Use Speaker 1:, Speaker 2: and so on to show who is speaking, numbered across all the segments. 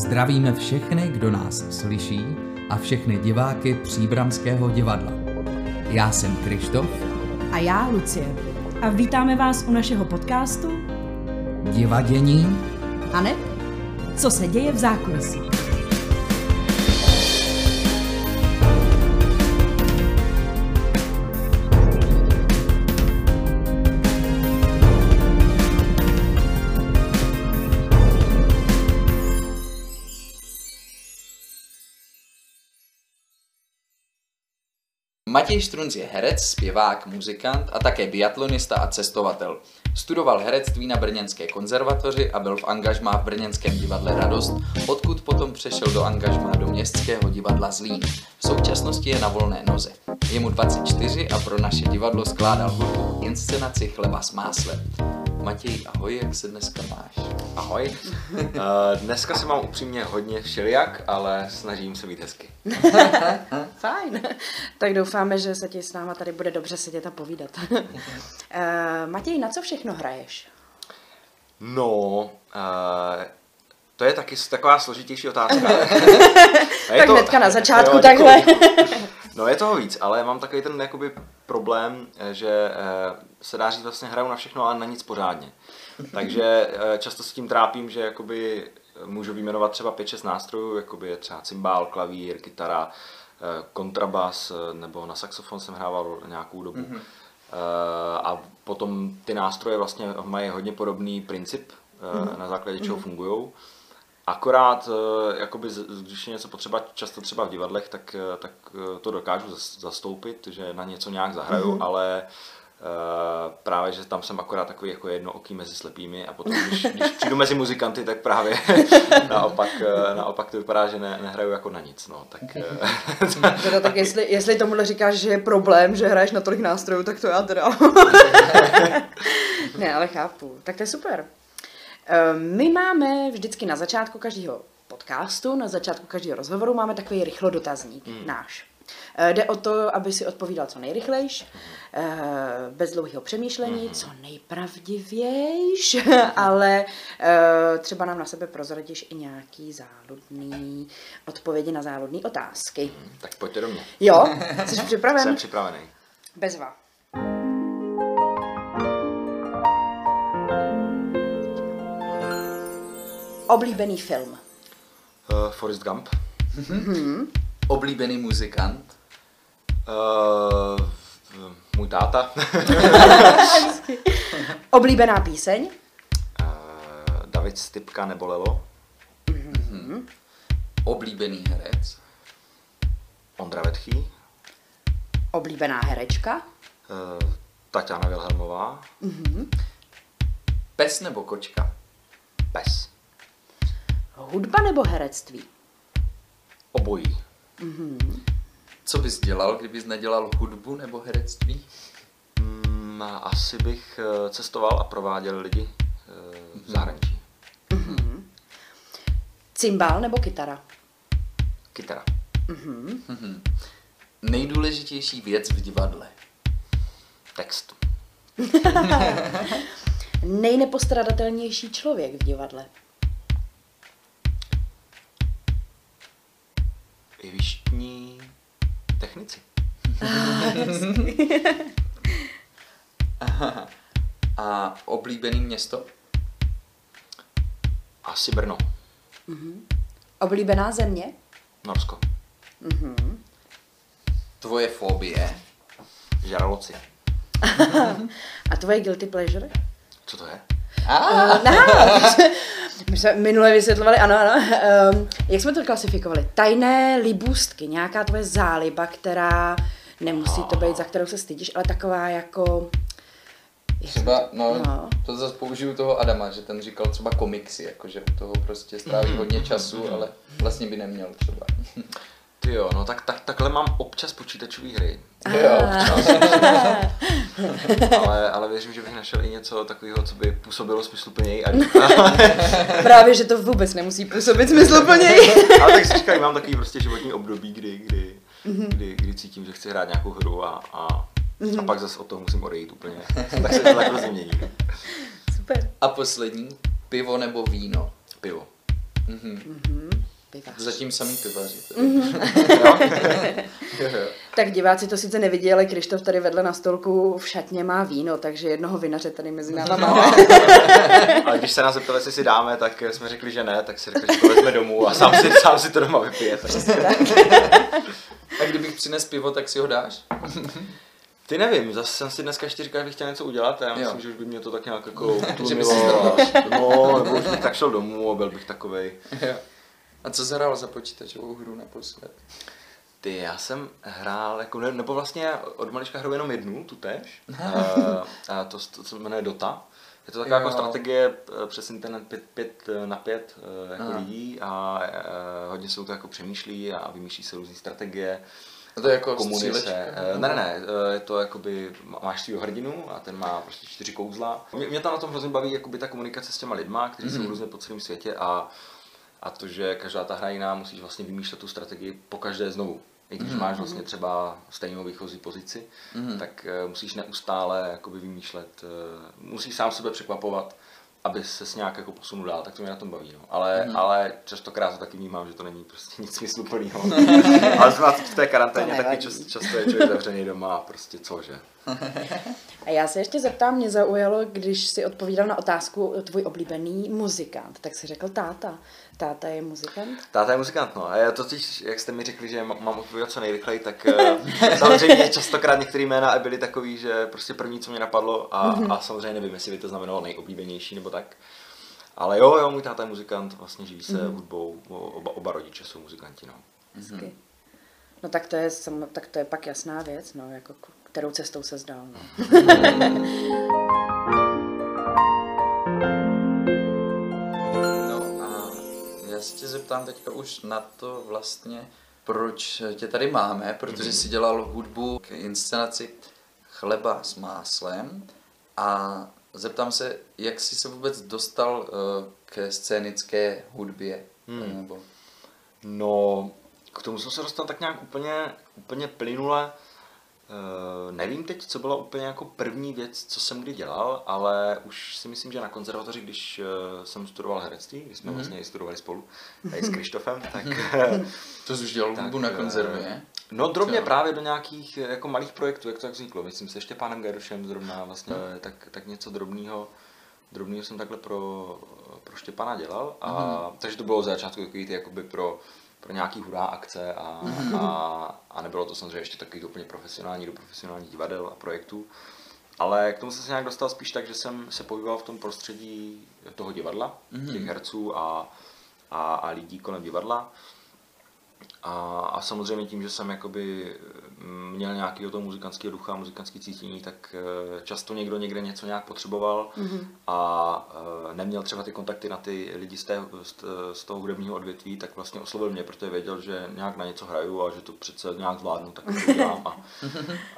Speaker 1: Zdravíme všechny, kdo nás slyší a všechny diváky Příbramského divadla. Já jsem Krištof.
Speaker 2: A já Lucie. A vítáme vás u našeho podcastu
Speaker 1: Divadění
Speaker 2: a ne, co se děje v zákulisí.
Speaker 3: Matěj Štrunc je herec, zpěvák, muzikant a také biatlonista a cestovatel. Studoval herectví na Brněnské konzervatoři a byl v angažmá v Brněnském divadle Radost, odkud potom přešel do angažmá do Městského divadla Zlín. V současnosti je na volné noze. Je mu 24 a pro naše divadlo skládal hudbu inscenaci Chleba s máslem. Matěj, ahoj, jak se dneska máš?
Speaker 4: Ahoj. Uh, dneska se mám upřímně hodně všelijak, ale snažím se být hezky.
Speaker 5: Fajn. Tak doufáme, že se ti s náma tady bude dobře sedět a povídat. uh, Matěj, na co všechno hraješ?
Speaker 4: No, uh, to je taky taková složitější otázka.
Speaker 5: tak to, hnedka na začátku jo, takhle.
Speaker 4: No je toho víc, ale mám takový ten jakoby problém, že se dá říct vlastně hraju na všechno, ale na nic pořádně. Takže často s tím trápím, že jakoby můžu vyjmenovat třeba 5-6 nástrojů, jakoby je třeba cymbál, klavír, kytara, kontrabas, nebo na saxofon jsem hrával nějakou dobu. Mm-hmm. A potom ty nástroje vlastně mají hodně podobný princip, mm-hmm. na základě čeho mm-hmm. fungují. Akorát, jakoby, když je něco potřeba, často třeba v divadlech, tak, tak to dokážu zastoupit, že na něco nějak zahraju, mm-hmm. ale Uh, právě, že tam jsem akorát takový jako jedno oký mezi slepými a potom, když, když přijdu mezi muzikanty, tak právě naopak, naopak to vypadá, že ne, nehraju jako na nic, no, tak...
Speaker 5: teda, tak jestli, jestli tomuhle říkáš, že je problém, že hraješ na tolik nástrojů, tak to já teda. ne, ale chápu. Tak to je super. My máme vždycky na začátku každého podcastu, na začátku každého rozhovoru máme takový rychlodotazník hmm. náš. Eh, jde o to, aby si odpovídal co nejrychlejš, eh, bez dlouhého přemýšlení, mhm. co nejpravdivějš, ale eh, třeba nám na sebe prozradíš i nějaký záludný odpovědi na záludné otázky.
Speaker 4: Mhm, tak pojďte do mě.
Speaker 5: Jo, jsi připraven?
Speaker 4: Jsem připravený.
Speaker 5: Bezva. Oblíbený film?
Speaker 4: Uh, Forrest Gump.
Speaker 3: Mm-hmm. Oblíbený muzikant?
Speaker 4: Uh, můj táta.
Speaker 5: Oblíbená píseň?
Speaker 4: Uh, David Stipka nebo Lelo.
Speaker 3: Mm-hmm. Oblíbený herec?
Speaker 4: Ondra Vetchý.
Speaker 5: Oblíbená herečka?
Speaker 4: Uh, Tatiana Vilhelmová.
Speaker 5: Mm-hmm.
Speaker 3: Pes nebo kočka?
Speaker 4: Pes.
Speaker 5: Hudba nebo herectví?
Speaker 4: Obojí.
Speaker 5: Mm-hmm.
Speaker 3: Co bys dělal, kdybys nedělal hudbu nebo herectví?
Speaker 4: Mm, asi bych eh, cestoval a prováděl lidi eh, v mhm. zahraničí.
Speaker 5: Mm-hmm. Cymbál nebo kytara?
Speaker 4: Kytara.
Speaker 5: Mm-hmm.
Speaker 3: Mm-hmm. Nejdůležitější věc v divadle?
Speaker 4: Text.
Speaker 5: Nejnepostradatelnější člověk v divadle?
Speaker 4: Jevištní technici.
Speaker 3: A oblíbený město?
Speaker 4: Asi Brno.
Speaker 5: Mm-hmm. Oblíbená země?
Speaker 4: Norsko.
Speaker 5: Mm-hmm.
Speaker 4: Tvoje fobie? Žraloci.
Speaker 5: A tvoje guilty pleasure?
Speaker 4: Co to je?
Speaker 5: Ah. Uh, no, my jsme minule vysvětlovali, ano, ano. Um, jak jsme to klasifikovali? Tajné libůstky, nějaká tvoje záliba, která nemusí to být, za kterou se stydíš, ale taková jako...
Speaker 3: Třeba, no, no, to zase použiju toho Adama, že ten říkal třeba komiksy, jakože u toho prostě stráví hodně času, ale vlastně by neměl třeba.
Speaker 4: Ty jo, no tak, tak takhle mám občas počítačové hry.
Speaker 3: Jo,
Speaker 4: ale, ale věřím, že bych našel i něco takového, co by působilo smysluplněji. A...
Speaker 5: Právě, že to vůbec nemusí působit smysluplněji.
Speaker 4: ale tak si říkám, mám takový prostě životní období, kdy, kdy, mm-hmm. kdy, kdy cítím, že chci hrát nějakou hru a, a, mm-hmm. a pak zase od toho musím odejít úplně. tak se to tak rozmění.
Speaker 5: Super.
Speaker 3: A poslední, pivo nebo víno?
Speaker 4: Pivo.
Speaker 5: Pivař.
Speaker 3: Zatím samý pivaři.
Speaker 5: Mhm.
Speaker 3: Jo.
Speaker 5: Tak diváci to sice nevidí, ale Krištof tady vedle na stolku v šatně má víno, takže jednoho vinaře tady mezi náma máme.
Speaker 4: Ale když se nás zeptali, jestli si dáme, tak jsme řekli, že ne, tak si řekli, že to vezme domů a sám si, sám si to doma vypije. Tak.
Speaker 3: A kdybych přines pivo, tak si ho dáš?
Speaker 4: Ty nevím, zase jsem si dneska ještě říkal, že bych chtěl něco udělat a já myslím,
Speaker 3: Jo.
Speaker 4: že už by mě to tak nějak jako
Speaker 3: Že by si
Speaker 4: utlumilo. No, nebo už bych tak šel domů a byl bych takovej.
Speaker 3: Jo. A co zahrál za počítačovou hru naposled?
Speaker 4: Ty, já jsem hrál, jako, ne, nebo vlastně od malička hraju jenom jednu, tu tež. a, a to, to se jmenuje Dota. Je to taková
Speaker 3: Jo.
Speaker 4: jako strategie eh, přes internet 5, 5 na 5 jako
Speaker 3: Aha.
Speaker 4: lidí a eh, hodně se to jako přemýšlí a vymýšlí se různé strategie.
Speaker 3: A to je jako
Speaker 4: eh, Ne, ne, ne, eh, je to jakoby, máš svého hrdinu a ten má prostě čtyři kouzla. Mě, mě tam na tom hrozně baví jakoby ta komunikace s těma lidma, kteří
Speaker 3: Mhm.
Speaker 4: jsou různě po celém světě a, a to, že každá ta hra jiná, musíš vlastně vymýšlet tu strategii po každé znovu. I když máš vlastně třeba stejnou výchozí pozici,
Speaker 3: Mhm.
Speaker 4: tak eh, musíš neustále jakoby vymýšlet, eh, musíš sám sebe překvapovat, aby se nějak jako posunul dál, tak to mě na tom baví. No. Ale,
Speaker 3: Mhm.
Speaker 4: ale častokrát to taky vnímám, že to není prostě nic smysluplného. ale zrovna v té karanténě taky čas, často je člověk zavřený doma a prostě cože.
Speaker 5: A já se ještě zeptám, mě zaujalo, když si odpovídal na otázku tvůj oblíbený muzikant, tak si řekl táta. Táta je muzikant?
Speaker 4: Táta je muzikant, no. A já totiž, jak jste mi řekli, že má- mám odpovídat co nejrychleji, tak eh, samozřejmě častokrát některé jména byly takový, že prostě první, co mě napadlo a, a samozřejmě nevím, jestli by to znamenalo nejoblíbenější nebo tak. Ale jo, jo, můj táta je muzikant, vlastně živí se hudbou, o- oba, oba rodiče jsou muzikanti, no.
Speaker 5: Hezky. No tak to, je, tak to je pak jasná věc, no, jako kterou cestou se zdal. No.
Speaker 3: No a já se tě zeptám teďka už na to vlastně, proč tě tady máme, protože jsi dělal hudbu k inscenaci Chleba s máslem a zeptám se, jak jsi se vůbec dostal eh, k scénické hudbě?
Speaker 4: Hmm.
Speaker 3: Nebo...
Speaker 4: No, k tomu jsem se dostal tak nějak úplně, úplně plynule. Uh, nevím teď, co byla úplně jako první věc, co jsem kdy dělal, ale už si myslím, že na konzervatoři, když uh, jsem studoval herectví, když jsme mm-hmm. vlastně i studovali spolu tady s Krištofem, tak...
Speaker 3: To jsi už dělal
Speaker 4: tak,
Speaker 3: na
Speaker 4: eh,
Speaker 3: konzervě?
Speaker 4: No drobně
Speaker 3: Jo.
Speaker 4: právě do nějakých eh, jako malých projektů, jak to tak vzniklo. Myslím se ještě pánem Garušem zrovna vlastně, eh, tak, tak něco drobného. Drobného jsem takhle pro, pro Štěpana dělal. A, Takže to bylo za začátku takový ty jakoby pro, pro nějaký hudá akce a, a, a, nebylo to samozřejmě ještě takový úplně profesionální do profesionálních divadel a projektů. Ale k tomu jsem se nějak dostal spíš tak, že jsem se pohyboval v tom prostředí toho divadla, mm-hmm. těch herců a, a, a lidí kolem divadla. A, a samozřejmě tím, že jsem jakoby mm, měl nějaký toho muzikantského ducha, muzikantský cítění, tak eh, často někdo někde něco nějak potřeboval mm-hmm. a eh, neměl třeba ty kontakty na ty lidi z, té, z, z toho hudebního odvětví, tak vlastně oslovil mě, protože věděl, že nějak na něco hraju a že to přece nějak zvládnu, tak to dělám. A,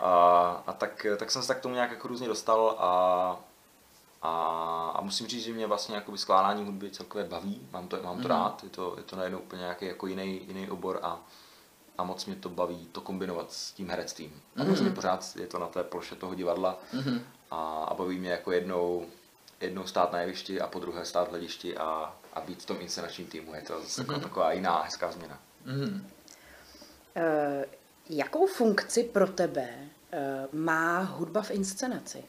Speaker 4: a, a tak, tak jsem se tak k tomu nějak jako různě dostal a a, a musím říct, že mě vlastně jakoby skládání hudby celkově baví, mám to, mám to rád, je to, je to najednou úplně nějaký jako jiný, jiný obor a, a moc mě to baví to kombinovat s tím herectvím. A vlastně pořád je to na té ploše toho divadla a, a baví mě jako jednou, jednou stát na jevišti a po druhé stát v hledišti a, a být v tom inscenačním týmu. Je to zase taková, taková jiná hezká změna.
Speaker 3: Mhm.
Speaker 5: Eh, jakou funkci pro tebe eh, má hudba v inscenaci?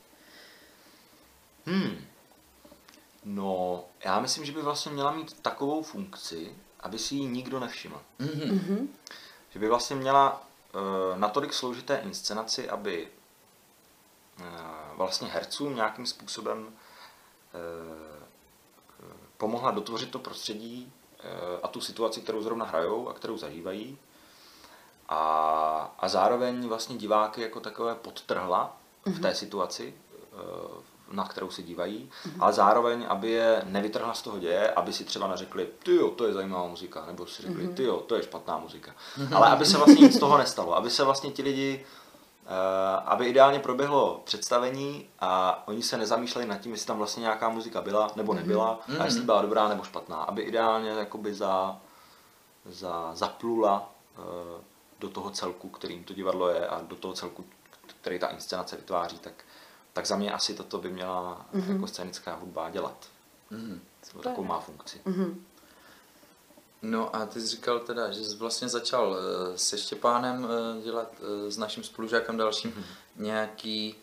Speaker 4: Hmm. No, já myslím, že by vlastně měla mít takovou funkci, aby si ji nikdo nevšiml.
Speaker 3: Mhm.
Speaker 4: Že by vlastně měla uh, natolik složité inscenaci, aby uh, vlastně hercům nějakým způsobem uh, pomohla dotvořit to prostředí uh, a tu situaci, kterou zrovna hrajou a kterou zažívají. A, a zároveň vlastně diváky jako takové podtrhla v té situaci, uh, na kterou se dívají, ale zároveň, aby je nevytrhla z toho děje, aby si třeba neřekli, ty jo, to je zajímavá muzika, nebo si řekli, ty jo, to je špatná muzika. Ale aby se vlastně nic z toho nestalo, aby se vlastně ti lidi, uh, aby ideálně proběhlo představení a oni se nezamýšleli nad tím, jestli tam vlastně nějaká muzika byla nebo nebyla, a jestli byla dobrá nebo špatná, aby ideálně jakoby za, za, zaplula uh, do toho celku, kterým to divadlo je a do toho celku, který ta inscenace vytváří, tak, tak za mě asi toto by měla mm-hmm. jako scénická hudba dělat.
Speaker 3: Mhm.
Speaker 4: Mm-hmm. Takovou má funkci.
Speaker 5: Mhm.
Speaker 3: No a ty jsi říkal teda, že jsi vlastně začal eh, se Štěpánem eh, dělat eh, s naším spolužákem dalším mm-hmm. nějaký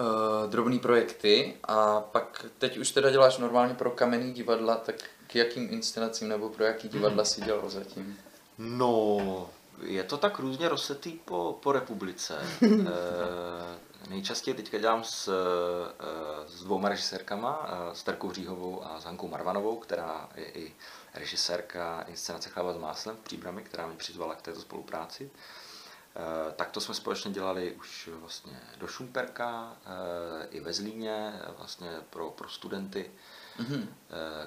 Speaker 3: uh, drobný projekty a pak teď už teda děláš normálně pro kamenný divadla, tak k jakým inscenacím nebo pro jaký divadla si dělal zatím?
Speaker 4: No, je to tak různě rozsetý po, po republice. e, nejčastěji teďka dělám s, e, s dvouma režisérkama, e, s Terkou Říhovou a s Hankou Marvanovou, která je i režisérka inscenace Chleba s máslem v Příbrami, která mě přizvala k této spolupráci. E, tak to jsme společně dělali už vlastně do Šumperka, i ve Zlíně, vlastně pro, pro studenty mm-hmm.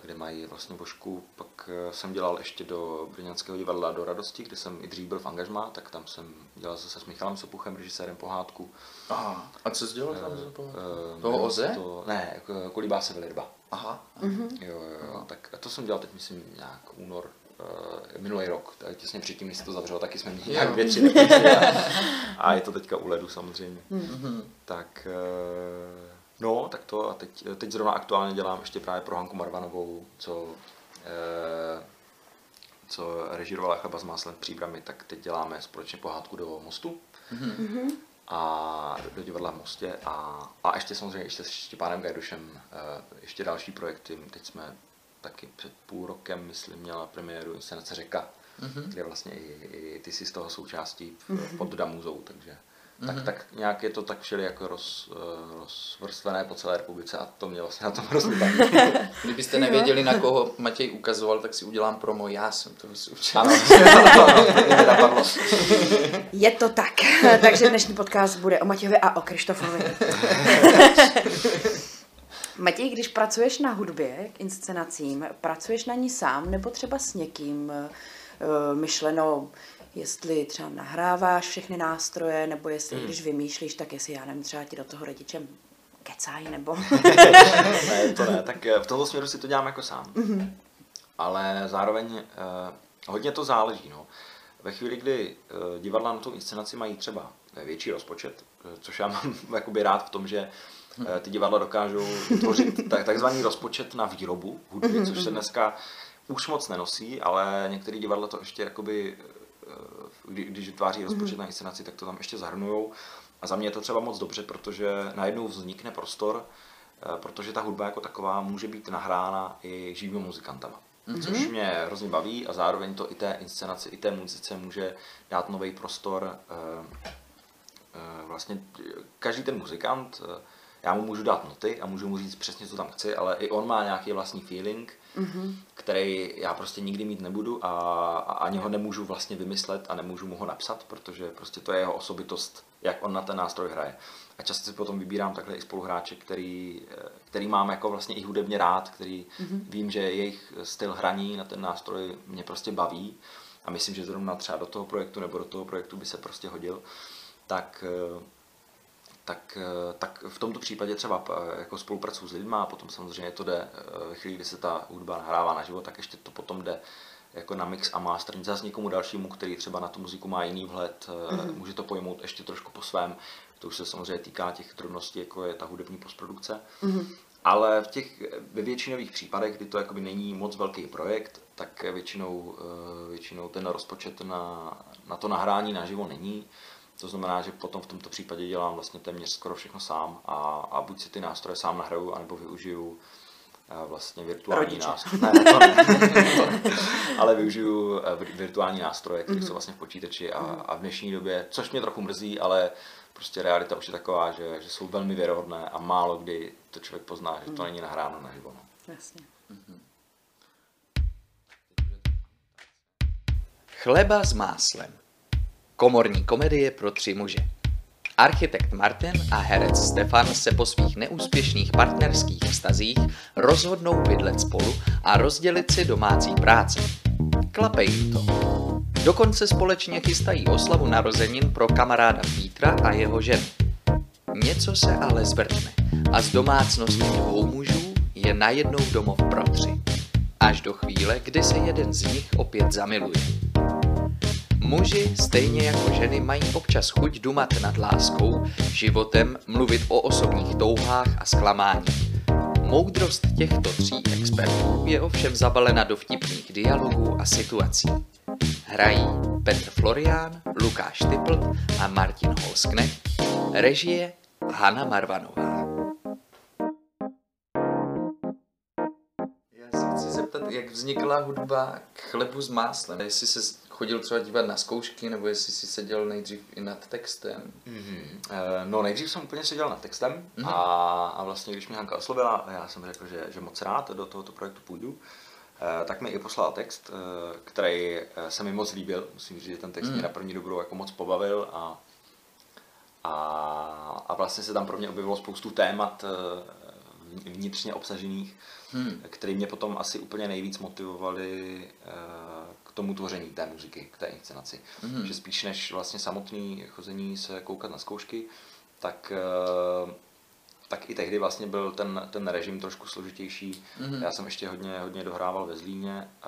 Speaker 4: kde mají vlastně vošku. Pak eh, jsem dělal ještě do Brněnského divadla do Radosti, kde jsem i dřív byl v angažmá, tak tam jsem dělal zase s Michalem Sopuchem, režisérem pohádku.
Speaker 3: Aha. A co jsi dělal tam za
Speaker 4: pohádku?
Speaker 3: Toho Oze?
Speaker 4: To, ne, Kolíbá se velirba.
Speaker 3: Aha.
Speaker 4: Mm-hmm. Jo, jo, jo. Tak a to jsem dělal teď, myslím, nějak únor, minulý rok, těsně předtím, než se to zavřelo, taky jsme měli nějak dvě, tři a, a je to teďka u ledu samozřejmě. Mm-hmm. Tak No, tak to a teď, teď zrovna aktuálně dělám ještě právě pro Hanku Marvanovou, co, eh, co režírovala Chleba s máslem v Příbrami, tak teď děláme společně pohádku do Mostu. Mm-hmm. A do divadla v Mostě a, a ještě samozřejmě ještě s Štěpánem Gajdušem eh, ještě další projekty. Teď jsme taky před půl rokem, myslím, měla premiéru inscenace Řeka, mm-hmm. kde vlastně i, i ty jsi z toho součástí mm-hmm. pod Damuzou, takže tak, mm-hmm. tak nějak je to tak všeli jako roz, eh, rozvrstvené po celé republice a to mě vlastně na tom hrozně baví.
Speaker 3: Kdybyste nevěděli, na koho Matěj ukazoval, tak si udělám promo, já jsem toho si učil. Ano,
Speaker 5: ano, Je to tak, takže dnešní podcast bude o Matějovi a o Krištofovi. Matěj, když pracuješ na hudbě k inscenacím, pracuješ na ní sám nebo třeba s někým, eh, myšleno jestli třeba nahráváš všechny nástroje, nebo jestli hmm. když vymýšlíš, tak jestli já nevím, třeba ti do toho rodičem kecají, nebo...
Speaker 4: ne, to ne, tak eh, v tomto směru si to dělám jako sám. Mm-hmm. Ale zároveň uh, hodně to záleží, no. Ve chvíli, kdy uh, divadla na tu inscenaci mají třeba větší rozpočet, což já mám jakoby rád v tom, že uh, ty divadla dokážou tvořit tak, takzvaný rozpočet na výrobu hudby, což se dneska už moc nenosí, ale některé divadla to ještě jakoby kdy, když vytváří rozpočet mm-hmm. na inscenaci, tak to tam ještě zahrnujou. A za mě je to třeba moc dobře, protože najednou vznikne prostor, eh, protože ta hudba jako taková může být nahrána i živými muzikantama. Mm-hmm. Což mě hrozně baví a zároveň to i té inscenaci, i té muzice může dát nový prostor. Eh, eh, vlastně každý ten muzikant, já mu můžu dát noty a můžu mu říct přesně, co tam chci, ale i on má nějaký vlastní feeling mm-hmm. který já prostě nikdy mít nebudu a, a ani ho nemůžu vlastně vymyslet a nemůžu mu ho napsat, protože prostě to je jeho osobitost, jak on na ten nástroj hraje. A často si potom vybírám takhle i spoluhráče, který, který mám jako vlastně i hudebně rád, který mm-hmm. vím, že jejich styl hraní na ten nástroj mě prostě baví a myslím, že zrovna třeba do toho projektu nebo do toho projektu by se prostě hodil, tak tak, eh, tak v tomto případě třeba eh, jako spolupracuji s lidmi a potom samozřejmě to jde eh, ve chvíli, kdy se ta hudba nahrává na život, tak ještě to potom jde jako na mix a mastering zase někomu dalšímu, který třeba na tu muziku má jiný vhled, mm-hmm. může to pojmout ještě trošku po svém. To už se samozřejmě týká těch drobností, jako je ta hudební postprodukce. Mm-hmm. Ale v těch ve většinových případech, kdy to jakoby není moc velký projekt, tak většinou, většinou ten rozpočet na, na to nahrání naživo není. To znamená, že potom v tomto případě dělám vlastně téměř skoro všechno sám a, a buď si ty nástroje sám nahraju, anebo využiju eh, vlastně virtuální nástroje. Ne, to ne, to ne. Ale využiju eh, virtuální nástroje, které mm-hmm. jsou vlastně v počítači a, a v dnešní době, což mě trochu mrzí, ale prostě realita už je taková, že, že jsou velmi věrohodné a málo kdy to člověk pozná, že to mhm. není nahráno na živo. No. Jasně. Mm-hmm.
Speaker 3: Chleba s máslem. Komorní komedie pro tři muže. Architekt Martin a herec Stefan se po svých neúspěšných partnerských vztazích rozhodnou bydlet spolu a rozdělit si domácí práce. Klape jim to. Dokonce společně chystají oslavu narozenin pro kamaráda Pítra a jeho ženy. Něco se ale zvrtne a z domácnosti dvou mužů je najednou domov pro tři. Až do chvíle, kdy se jeden z nich opět zamiluje. Muži, stejně jako ženy, mají občas chuť dumat nad láskou, životem, mluvit o osobních touhách a zklamáních. Moudrost těchto tří expertů je ovšem zabalena do vtipných dialogů a situací. Hrají Petr Florián, Lukáš Typl a Martin Holsknecht, režie Hana Marvanová. Já se chci zeptat, jak vznikla hudba k chlebu s máslem. Jestli se chodil třeba dívat na zkoušky, nebo jestli si seděl nejdřív i nad textem.
Speaker 4: Mm-hmm. No nejdřív jsem úplně seděl nad textem
Speaker 3: Mhm.
Speaker 4: a, a vlastně když mě Hanka oslovila, já jsem řekl, že, že moc rád do tohoto projektu půjdu, eh, tak mi i poslala text, eh, který se mi moc líbil. Musím říct, že ten text mě na první dobrou jako moc pobavil a, a, a vlastně se tam pro mě objevilo spoustu témat vnitřně obsažených,
Speaker 3: Hmm.
Speaker 4: které mě potom asi úplně nejvíc motivovaly tomu tvoření té muziky, k té inscenaci.
Speaker 3: Mhm.
Speaker 4: Že spíš než vlastně samotný chození se koukat na zkoušky, tak, eh, tak i tehdy vlastně byl ten, ten režim trošku složitější.
Speaker 3: Mhm.
Speaker 4: Já jsem ještě hodně, hodně dohrával ve Zlíně eh,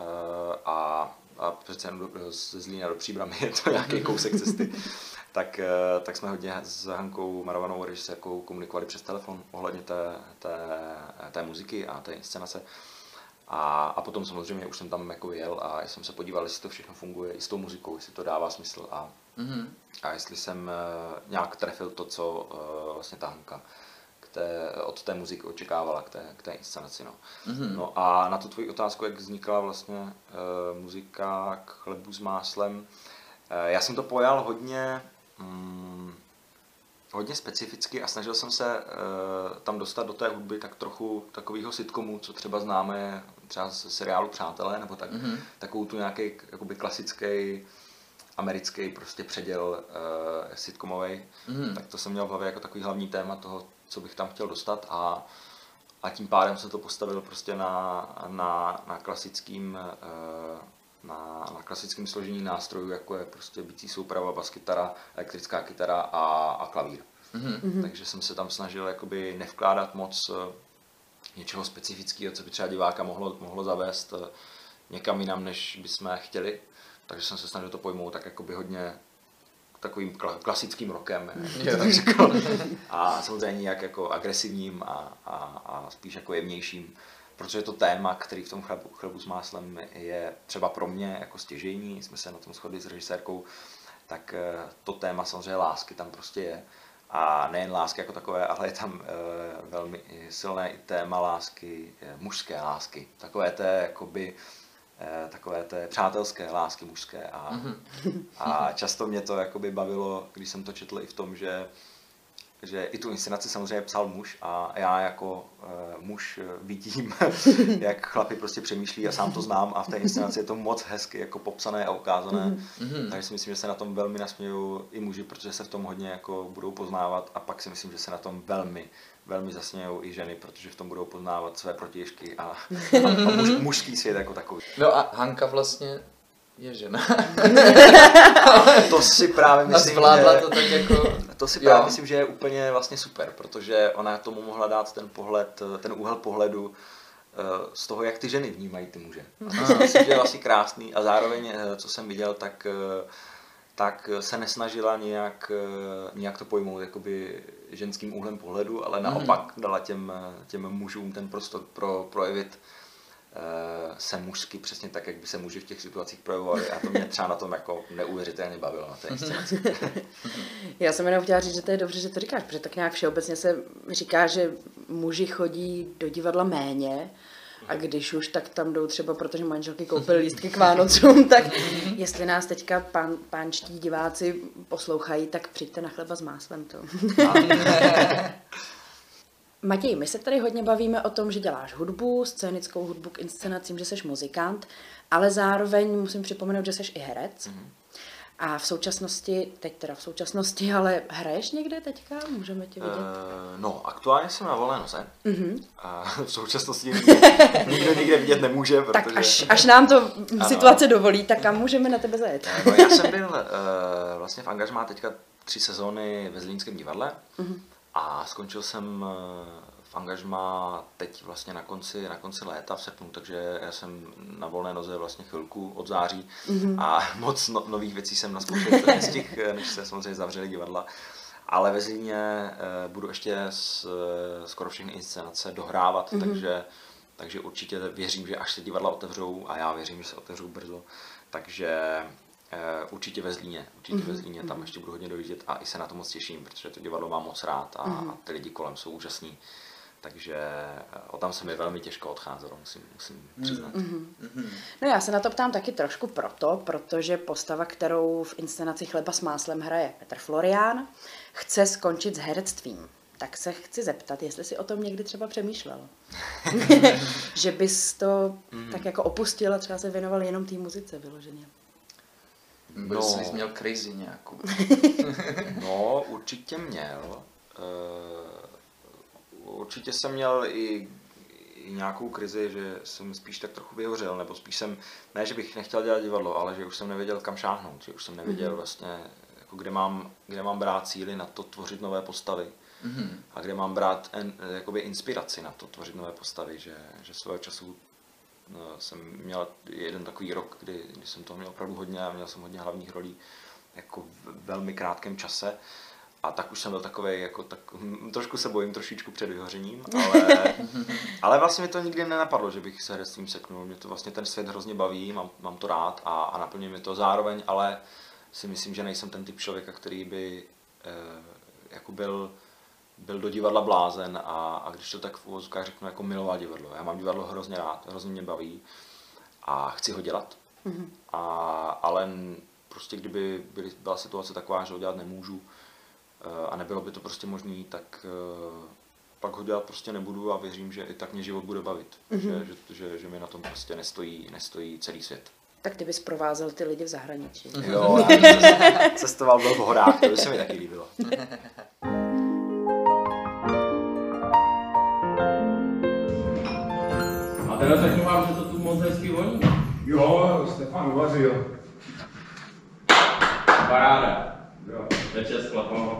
Speaker 4: a, a přece jen do- ze Zlína do Příbramy je to nějaký kousek cesty. tak, eh, tak jsme hodně s Hankou Marovanou režisérkou komunikovali přes telefon ohledně té, té, té muziky a té inscenace. A, a potom samozřejmě už jsem tam jako jel a jsem se podíval, jestli to všechno funguje i s tou muzikou, jestli to dává smysl a,
Speaker 3: Mhm.
Speaker 4: a jestli jsem eh, nějak trefil to, co eh, vlastně ta Hanka k té, od té muziky očekávala k té, k té inscenaci. No.
Speaker 3: Mhm.
Speaker 4: no a na tu tvoji otázku, jak vznikla vlastně uh, muzika k chlebu s máslem, uh, já jsem to pojal hodně, mm, hodně specificky a snažil jsem se uh, tam dostat do té hudby tak trochu takového sitcomu, co třeba známe třeba z seriálu Přátelé, nebo tak,
Speaker 3: Mhm.
Speaker 4: takovou tu nějaký jakoby klasický americký prostě předěl uh, sitcomový,
Speaker 3: Mhm.
Speaker 4: tak to jsem měl v hlavě jako takový hlavní téma toho, co bych tam chtěl dostat a, a tím pádem jsem to postavil prostě na, na, na klasickým eh, na, na klasickém složení nástrojů, jako je prostě bicí souprava, baskytara, elektrická kytara a, a klavír.
Speaker 3: Mhm.
Speaker 4: Takže jsem se tam snažil jakoby nevkládat moc eh, něčeho specifického, co by třeba diváka mohlo, mohlo zavést eh, někam jinam, než bychom chtěli. Takže jsem se snažil to pojmout tak jakoby hodně takovým kla- klasickým rokem, jak
Speaker 3: Jo.
Speaker 4: bych řekl. A samozřejmě nějak jako agresivním a, a, a spíš jako jemnějším. Protože to téma, který v tom chlebu, chlebu s máslem je třeba pro mě jako stěžejní, jsme se na tom shodli s režisérkou, tak eh, to téma samozřejmě lásky tam prostě je. A nejen lásky jako takové, ale je tam e, velmi silné i téma lásky, e, mužské lásky. Takové té, jakoby, takové té přátelské lásky mužské. A, a často mě to jakoby bavilo, když jsem to četl i v tom, že že i tu inscenaci samozřejmě psal muž a já jako uh, muž eh, vidím, jak chlapi prostě přemýšlí a sám to znám a v té inscenaci je to moc hezky jako popsané a ukázané.
Speaker 3: Mhm.
Speaker 4: Takže si myslím, že se na tom velmi nasmějou i muži, protože se v tom hodně jako budou poznávat a pak si myslím, že se na tom velmi, velmi zasmějou i ženy, protože v tom budou poznávat své protějšky a, a, a muž, mužský svět jako takový.
Speaker 3: No a Hanka vlastně je žena.
Speaker 4: To si právě
Speaker 3: A
Speaker 4: myslím,
Speaker 3: zvládla
Speaker 4: že...
Speaker 3: to tak jako...
Speaker 4: To si
Speaker 3: Jo.
Speaker 4: právě myslím, že je úplně vlastně super, protože ona tomu mohla dát ten pohled, ten úhel pohledu eh, z toho, jak ty ženy vnímají ty muže. A to si myslím, že je vlastně krásný a zároveň, eh, co jsem viděl, tak, eh, tak se nesnažila nějak, nějak to pojmout jakoby ženským úhlem pohledu, ale naopak dala těm, těm mužům ten prostor pro projevit se mužsky přesně tak, jak by se muži v těch situacích projevovali a to mě třeba na tom jako neuvěřitelně bavilo na té inscenaci.
Speaker 5: Já jsem jenom chtěla říct, že to je dobře, že to říkáš, protože tak nějak všeobecně se říká, že muži chodí do divadla méně a když už, tak tam jdou třeba, protože manželky koupily lístky k Vánocům, tak jestli nás teďka pán, pánští diváci poslouchají, tak přijďte na chleba s máslem. To. Matěj, my se tady hodně bavíme o tom, že děláš hudbu, scénickou hudbu k inscenacím, že jsi muzikant, ale zároveň musím připomenout, že jsi i herec. Mm-hmm. A v současnosti, teď teda v současnosti, ale hraješ někde teďka? Můžeme tě vidět?
Speaker 4: Eh, no, aktuálně jsem na volné noze.
Speaker 5: Mhm.
Speaker 4: A v současnosti nikdo, nikde vidět nemůže, protože...
Speaker 5: Tak až, až nám to situace dovolí, tak kam můžeme na tebe zajet?
Speaker 4: No, já jsem byl uh, vlastně v angažmá teďka tři sezóny ve Zlínském divadle
Speaker 5: Mhm.
Speaker 4: A skončil jsem uh, v angažmá teď vlastně na konci, na konci léta v srpnu, takže já jsem na volné noze vlastně chvilku od září
Speaker 5: Mhm.
Speaker 4: a moc no, nových věcí jsem naskoušel nestihl, než se samozřejmě zavřeli divadla. Ale ve Zlíně eh, budu ještě s, eh, skoro všechny inscenace dohrávat, mm-hmm. takže, takže určitě věřím, že až se divadla otevřou, a já věřím, že se otevřou brzo, takže určitě ve Zlíně, určitě mm-hmm. ve Zlíně, tam ještě budu hodně dojíždět a i se na to moc těším, protože to divadlo mám moc rád a, mm-hmm. a ty lidi kolem jsou úžasní. Takže o tam se mi velmi těžko odcházelo, musím, musím přiznat. Mm-hmm.
Speaker 5: No já se na to ptám taky trošku proto, protože postava, kterou v inscenaci Chleba s máslem hraje Petr Florián, chce skončit s herectvím. Tak se chci zeptat, jestli si o tom někdy třeba přemýšlel. že bys to mm. tak jako opustil a třeba se věnoval jenom té muzice vyloženě.
Speaker 3: No. Jsi měl crazy nějakou.
Speaker 4: no, určitě měl. Uh, určitě jsem měl i, i nějakou krizi, že jsem spíš tak trochu vyhořel, nebo spíš jsem, ne, že bych nechtěl dělat divadlo, ale že už jsem nevěděl, kam šáhnout, že už jsem nevěděl mm-hmm. vlastně, jako kde, mám, kde mám brát síly na to tvořit nové postavy. Mm-hmm. A kde mám brát en, jakoby inspiraci na to tvořit nové postavy, že, že svého času jsem měl jeden takový rok, kdy, kdy jsem toho měl opravdu hodně a měl jsem hodně hlavních rolí jako v velmi krátkém čase a tak už jsem byl takový, jako tak, hm, trošku se bojím trošičku před vyhořením, ale, ale vlastně mi to nikdy nenapadlo, že bych se herectvím seknul. Mě to vlastně ten svět hrozně baví, mám, mám to rád a, a naplňuje mi to zároveň, ale si myslím, že nejsem ten typ člověka, který by eh, jako byl, byl do divadla blázen a, a když to tak v uvozovkách řeknu, jako miloval divadlo. Já mám divadlo hrozně rád, hrozně mě baví a chci ho dělat. Mm-hmm. A, ale prostě kdyby byly, byla situace taková, že ho dělat nemůžu, Eh, a nebylo by to prostě možné, tak eh, pak ho dělat prostě nebudu a věřím, že i tak mě život bude bavit. Mm-hmm. Že, že, že, že mi na tom prostě nestojí, nestojí celý svět.
Speaker 5: Tak ty bys provázel ty lidi v zahraničí.
Speaker 4: Jo, já cestoval byl v horách, to by se mi taky líbilo.
Speaker 6: teda řeknu vám, že to tu moc hezky voní.
Speaker 7: Jo, Stefan uvařil.
Speaker 6: Paráda. Jo. Večer s chlapama.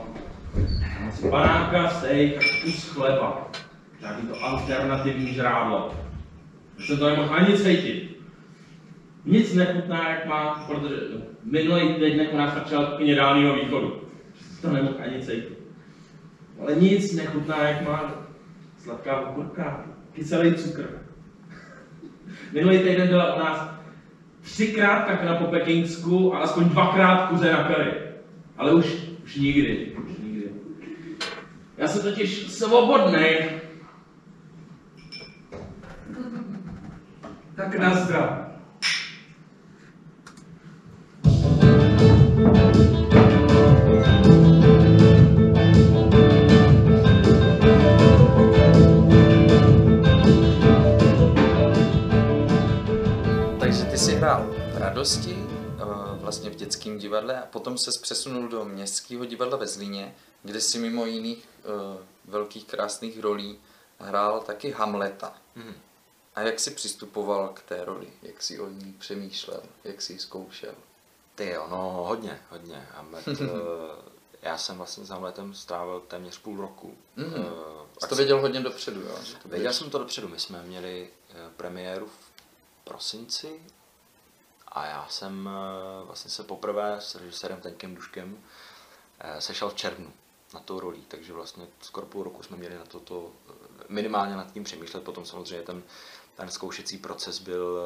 Speaker 6: Banánka, steak, kus chleba. Žádný to alternativní žrádlo. Já jsem to nemohl ani cítit. Nic nechutná, jak má, protože minulý týden u nás začala kuchyně dálního východu. To nemohl ani cítit. Ale nic nechutná, jak má sladká okurka, kyselý cukr. Minulý týden byla u nás třikrát kakna po pekingsku a aspoň dvakrát kuře na curry. Ale už, už nikdy, už nikdy. Já jsem totiž svobodný. Tak nazdra.
Speaker 3: Takže radosti, vlastně v dětském divadle a potom se přesunul do městského divadla ve Zlíně, kde si mimo jiných uh, velkých krásných rolí hrál taky Hamleta. Hmm. A jak jsi přistupoval k té roli? Jak jsi o ní přemýšlel? Jak jsi ji zkoušel?
Speaker 4: Ty jo, no hodně, hodně. Hamlet, uh, já jsem vlastně s Hamletem strávil téměř půl roku.
Speaker 3: Mm. Uh, Jsi to věděl hodně dopředu, jo?
Speaker 4: Věděl jsem to dopředu. My jsme měli premiéru v prosinci a já jsem eh, vlastně se poprvé s režisérem Tenkem Duškem eh, sešel v červnu na tou rolí, takže vlastně skoro půl roku jsme měli na toto eh, minimálně nad tím přemýšlet, potom samozřejmě ten, ten zkoušecí proces byl,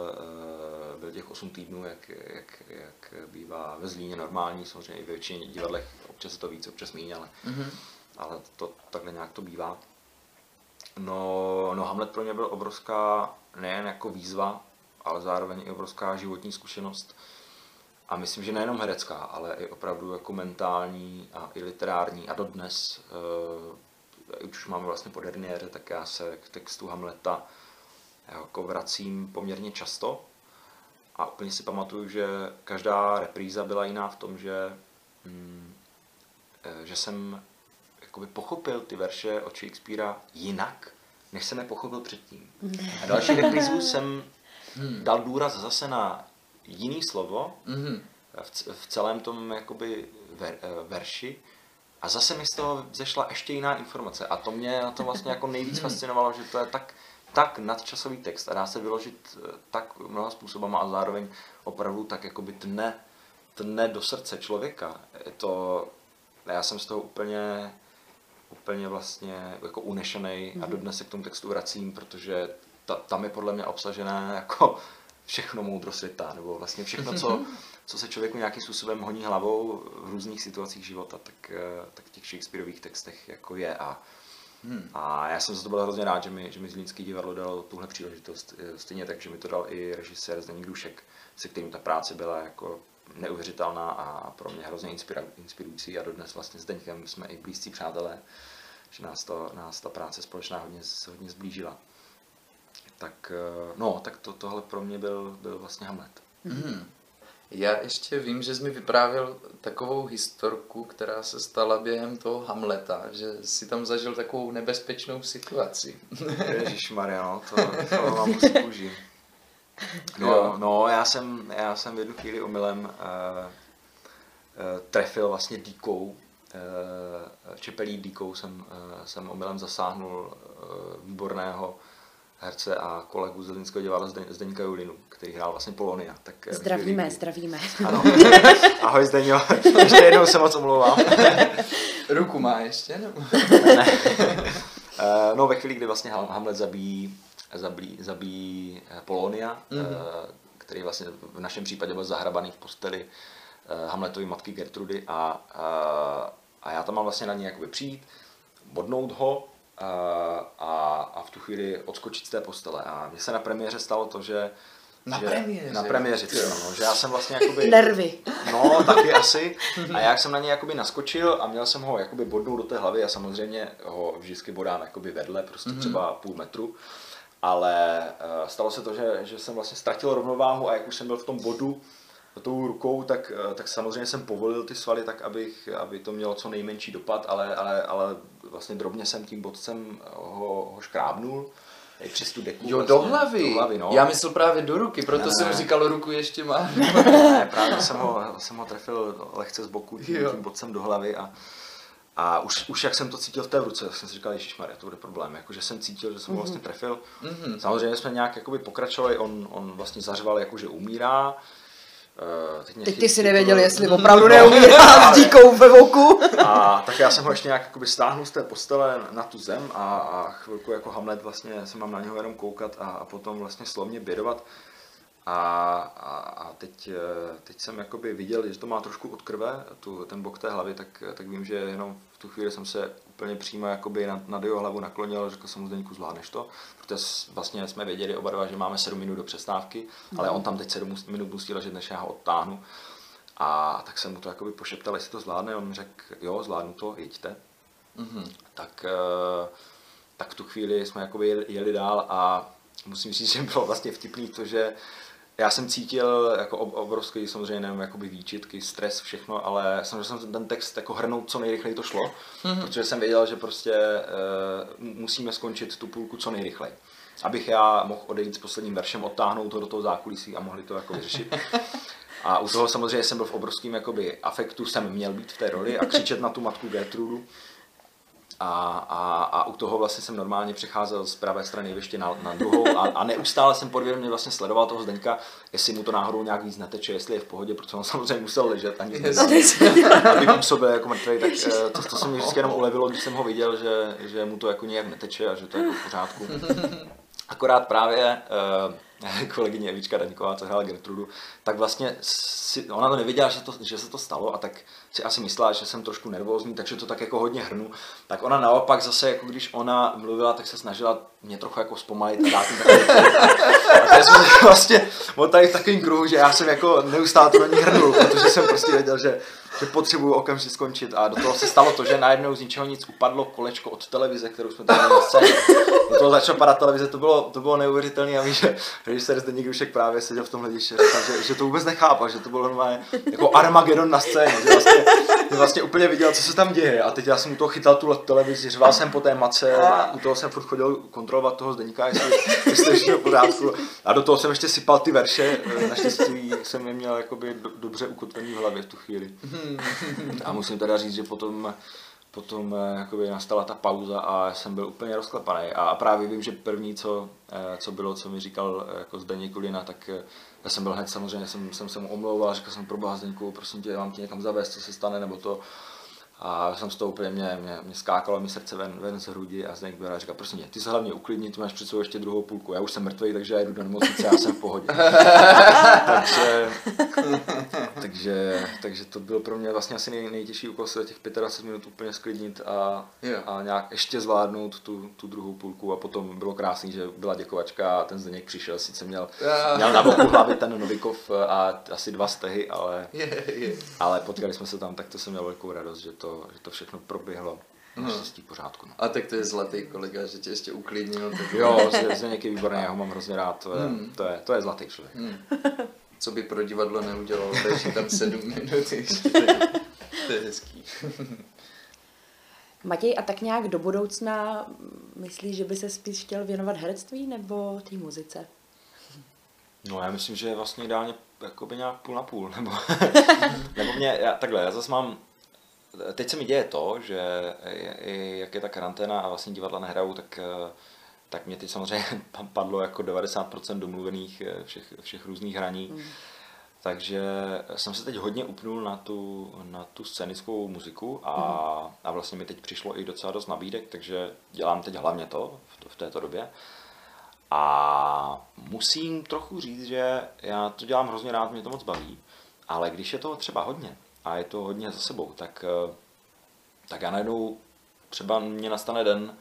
Speaker 4: byl těch 8 týdnů, jak, jak, jak bývá ve Zlíně normální, samozřejmě i ve většině divadlech, občas je to víc, občas méně, ale, mm-hmm. ale to, takhle nějak to bývá. No, no Hamlet pro mě byl obrovská nejen jako výzva, ale zároveň i obrovská životní zkušenost. A myslím, že nejenom herecká, ale i opravdu jako mentální a i literární. A dodnes, uh, už máme vlastně po derniére, tak já se k textu Hamleta jako vracím poměrně často. A úplně si pamatuju, že každá repríza byla jiná v tom, že, mm, eh, že jsem jakoby pochopil ty verše od Shakespearea jinak, než jsem je pochopil předtím. A další reprízu jsem hmm. dal důraz zase na jiný slovo hmm. v, v celém tom jakoby ver, eh, verši a zase mi z toho zešla ještě jiná informace a to mě na to vlastně jako nejvíc hmm. fascinovalo, že to je tak, tak nadčasový text a dá se vyložit eh, tak mnoha způsobama a zároveň opravdu tak jakoby tne, tne do srdce člověka. Je to, já jsem z toho úplně, úplně vlastně jako unešený a dodnes se k tomu textu vracím, protože ta, tam je podle mě obsažené jako všechno moudro světa, nebo vlastně všechno, co, co se člověku nějakým způsobem honí hlavou v různých situacích života, tak, eh, tak v těch Shakespeareových textech jako je a Hmm. A já jsem za to byl hrozně rád, že mi, že mi Zlínský divadlo dalo tuhle příležitost. Eh, stejně tak, že mi to dal i režisér Zdeněk Dušek, se kterým ta práce byla jako neuvěřitelná a pro mě hrozně inspirující a dodnes vlastně s Deňkem jsme i blízcí přátelé, že nás, to, nás ta práce společná hodně, hodně zblížila. Tak, eh, no, tak to, tohle pro mě byl, byl vlastně Hamlet.
Speaker 3: Mm. Já ještě vím, že jsi mi vyprávěl takovou historku, která se stala během toho Hamleta, že si tam zažil takovou nebezpečnou situaci.
Speaker 4: Ježíš no, to, to moc kůži. No, no já, jsem, já jsem v jednu chvíli omylem uh, uh, trefil vlastně díkou, uh, čepelí díkou jsem, uh, jsem omylem zasáhnul uh, výborného herce a kolegu z Lidinského divadla Zdeň, Zdeňka Julinu, který hrál vlastně Polonia. Tak
Speaker 5: zdravíme, chvíli, zdravíme.
Speaker 4: Ano. Ahoj Zdeňo, ještě jednou se moc omlouvám.
Speaker 3: Ruku má ještě, nebo?
Speaker 4: ne. No ve chvíli, kdy vlastně Hamlet zabíjí zabíjí, zabíjí eh, Polonia, mm-hmm. který vlastně v našem případě byl zahrabaný v posteli eh, Hamletovy matky Gertrudy a, a, a já tam mám vlastně na něj jakoby přijít, bodnout ho a, a, a v tu chvíli odskočit z té postele. A mně se na premiéře stalo to, že
Speaker 3: na
Speaker 4: že,
Speaker 3: premiéře.
Speaker 4: Na premiéře, no, že já jsem vlastně jakoby...
Speaker 5: Nervy.
Speaker 4: No, taky asi. A jak jsem na něj jakoby naskočil a měl jsem ho jakoby bodnout do té hlavy a samozřejmě ho vždycky bodám jakoby vedle, prostě mm-hmm. třeba půl metru ale uh, stalo se to, že, že jsem vlastně ztratil rovnováhu a jak už jsem byl v tom bodu tou rukou, tak, uh, tak samozřejmě jsem povolil ty svaly tak, abych, aby to mělo co nejmenší dopad, ale, ale, ale vlastně drobně jsem tím bodcem ho, ho škrábnul. I přes tu deku.
Speaker 3: Jo,
Speaker 4: vlastně,
Speaker 3: do hlavy.
Speaker 4: Do hlavy no.
Speaker 3: Já myslel právě do ruky, proto ne, jsem říkal, ruku ještě má.
Speaker 4: ne, právě jsem ho, jsem ho trefil lehce z boku tím, tím bodcem do hlavy a, a už, už jak jsem to cítil v té ruce, tak jsem si říkal, Ježíš to bude problém. Jako, že jsem cítil, že jsem ho vlastně trefil. Mm-hmm. Samozřejmě jsme nějak jakoby pokračovali, on, on vlastně zařval, jako, že umírá.
Speaker 5: Uh, teď, teď ty si nevěděl, jestli opravdu neumírá s díkou ve voku.
Speaker 4: a tak já jsem ho ještě nějak jakoby stáhnul z té postele na tu zem a, a chvilku jako Hamlet vlastně se mám na něho jenom koukat a, a potom vlastně slovně bědovat. A, a, a teď, eh, teď jsem jakoby viděl, že to má trošku od krve, tu, ten bok té hlavy, tak, tak vím, že jenom v tu chvíli jsem se úplně přímo jakoby nad, nad jeho hlavu naklonil, řekl jsem mu Zdeňku, zvládneš to, protože vlastně jsme věděli oba dva, že máme 7 minut do přestávky, mm. ale on tam teď 7 minut musí ležet, než já ho odtáhnu. A tak jsem mu to jakoby pošeptal, jestli to zvládne, on mi řekl, jo, zvládnu to, jeďte. Mm-hmm. Tak, eh, tak v tu chvíli jsme jakoby jeli, jeli dál a musím říct, že bylo vlastně vtipný to, že já jsem cítil jako obrovský samozřejmě nevím, jakoby výčitky, stres, všechno, ale snažil jsem ten text jako hrnout co nejrychleji to šlo, mm-hmm. protože jsem věděl, že prostě uh, musíme skončit tu půlku co nejrychleji. Abych já mohl odejít s posledním veršem, odtáhnout ho do toho zákulisí a mohli to jako vyřešit. A u toho samozřejmě jsem byl v obrovském jakoby, afektu, jsem měl být v té roli a křičet na tu matku Gertrudu a, a, a u toho vlastně jsem normálně přecházel z pravé strany ještě na, na druhou a, a neustále jsem podvědomě vlastně sledoval toho Zdeňka, jestli mu to náhodou nějak víc neteče, jestli je v pohodě, protože on samozřejmě musel ležet a nic aby působil jako mrtvý, tak eh, to, to se mi vždycky jenom ulevilo, když jsem ho viděl, že, že mu to jako nějak neteče a že to je jako v pořádku. Akorát právě uh, kolegyně Evička Daňková, co hrála Gertrudu, tak vlastně si, ona to nevěděla, že, to, že se to stalo a tak si asi myslela, že jsem trošku nervózní, takže to tak jako hodně hrnu. Tak ona naopak zase, jako když ona mluvila, tak se snažila mě trochu jako zpomalit a dát. A jsme vlastně tady v takovém kruhu, že já jsem jako neustále to na ní hrnul, protože jsem prostě věděl, že že potřebuju okamžitě skončit. A do toho se stalo to, že najednou z ničeho nic upadlo kolečko od televize, kterou jsme tady měli. Do toho začala padat televize, to bylo, to bylo neuvěřitelné. A víš, že režisér zde Dušek právě seděl v tom hlediště, že, že, to vůbec nechápal, že to bylo normálně jako Armageddon na scéně. Že vlastně, že vlastně úplně viděl, co se tam děje. A teď já jsem u toho chytal tu televizi, řval jsem po té mace, u toho jsem furt chodil kontrolovat toho Zdeníka, jestli, jestli je v pořádku. A do toho jsem ještě sypal ty verše, naštěstí jsem je měl jakoby do, dobře ukotvený v hlavě v tu chvíli. A musím teda říct, že potom, potom eh, jakoby nastala ta pauza a jsem byl úplně rozklepaný. A právě vím, že první, co, eh, co bylo, co mi říkal eh, jako Zdeněk Kulina, tak já jsem byl hned samozřejmě, jsem, jsem se mu omlouval, řekl jsem pro Zdeňku, prosím tě, mám tě někam zavést, co se stane, nebo to. A jsem z toho úplně, mě, mě, mě skákalo mi srdce ven, ven z hrudi a Zdeněk byl a říkal, prosím tě, ty se hlavně uklidni, ty máš před sebou ještě druhou půlku, já už jsem mrtvý, takže já jdu do nemocnice, já jsem v pohodě. takže, takže, takže, to byl pro mě vlastně asi nej, nejtěžší úkol se těch 25 minut úplně sklidnit a,
Speaker 3: Jo.
Speaker 4: a nějak ještě zvládnout tu, tu druhou půlku a potom bylo krásný, že byla děkovačka a ten Zdeněk přišel, sice měl,
Speaker 3: Ah.
Speaker 4: měl na boku hlavy ten Novikov a asi dva stehy, ale
Speaker 3: Je, je.
Speaker 4: ale potkali jsme se tam, tak to jsem měl velkou radost, že to, že to všechno proběhlo naštěstí v pořádku. No.
Speaker 3: A tak to je zlatý kolega, že tě ještě uklidnil. Tak...
Speaker 4: Jo, Zdeněk je výborný, já ho mám hrozně rád, to je, to je, to je zlatý člověk.
Speaker 3: Hmm. Co by pro divadlo neudělalo, takže tam sedm minut ještě. To je- To je hezký.
Speaker 5: Matěj, a tak nějak do budoucna myslíš, že by se spíš chtěl věnovat herectví nebo té muzice?
Speaker 4: No já myslím, že je vlastně ideálně jakoby nějak půl na půl, nebo, nebo mě, já, takhle, já zase mám, teď se mi děje to, že jak je ta karanténa a vlastně divadla nehrajou, tak, eh, tak mě teď samozřejmě padlo jako 90% domluvených eh, všech, všech různých hraní. Takže jsem se teď hodně upnul na tu, na tu scénickou muziku a, a vlastně mi teď přišlo i docela dost nabídek, takže dělám teď hlavně to v, v této době. A musím trochu říct, že já to dělám hrozně rád, mě to moc baví, ale když je toho třeba hodně a je to hodně za sebou, tak, eh, tak já najednou třeba mě nastane den,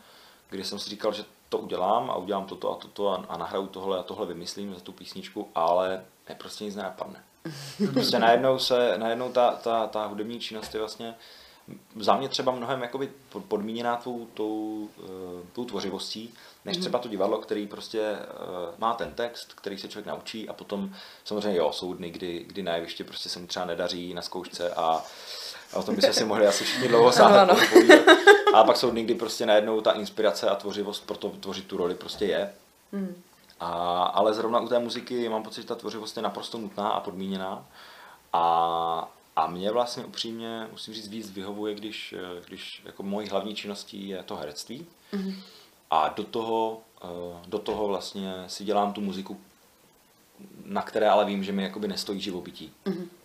Speaker 4: kdy jsem si říkal, že to udělám a udělám toto a toto a, a nahraju tohle a tohle vymyslím za tu písničku, ale mě prostě nic nenapadne. Prostě najednou se, najednou ta, ta, ta hudební činnost je vlastně za mě třeba mnohem jakoby pod- podmíněná tou, tou, eh, tou tvořivostí, než třeba to divadlo, který prostě eh, má ten text, který se člověk naučí a potom samozřejmě jo, jsou dny, kdy, kdy na jevišti prostě se mu třeba nedaří na zkoušce a, a o tom bychom si mohli asi všichni dlouho sáhnout. A pak jsou dny, kdy prostě najednou ta inspirace a tvořivost pro to tvořit tu roli prostě je. A, ale zrovna u té muziky mám pocit, že ta tvořivost je naprosto nutná a podmíněná. A, a mě vlastně upřímně, musím říct, víc vyhovuje, když, eh, když jako mojí hlavní činností je to herectví. A do toho, eh, do toho vlastně si dělám tu muziku, na které ale vím, že mi jakoby nestojí živobytí.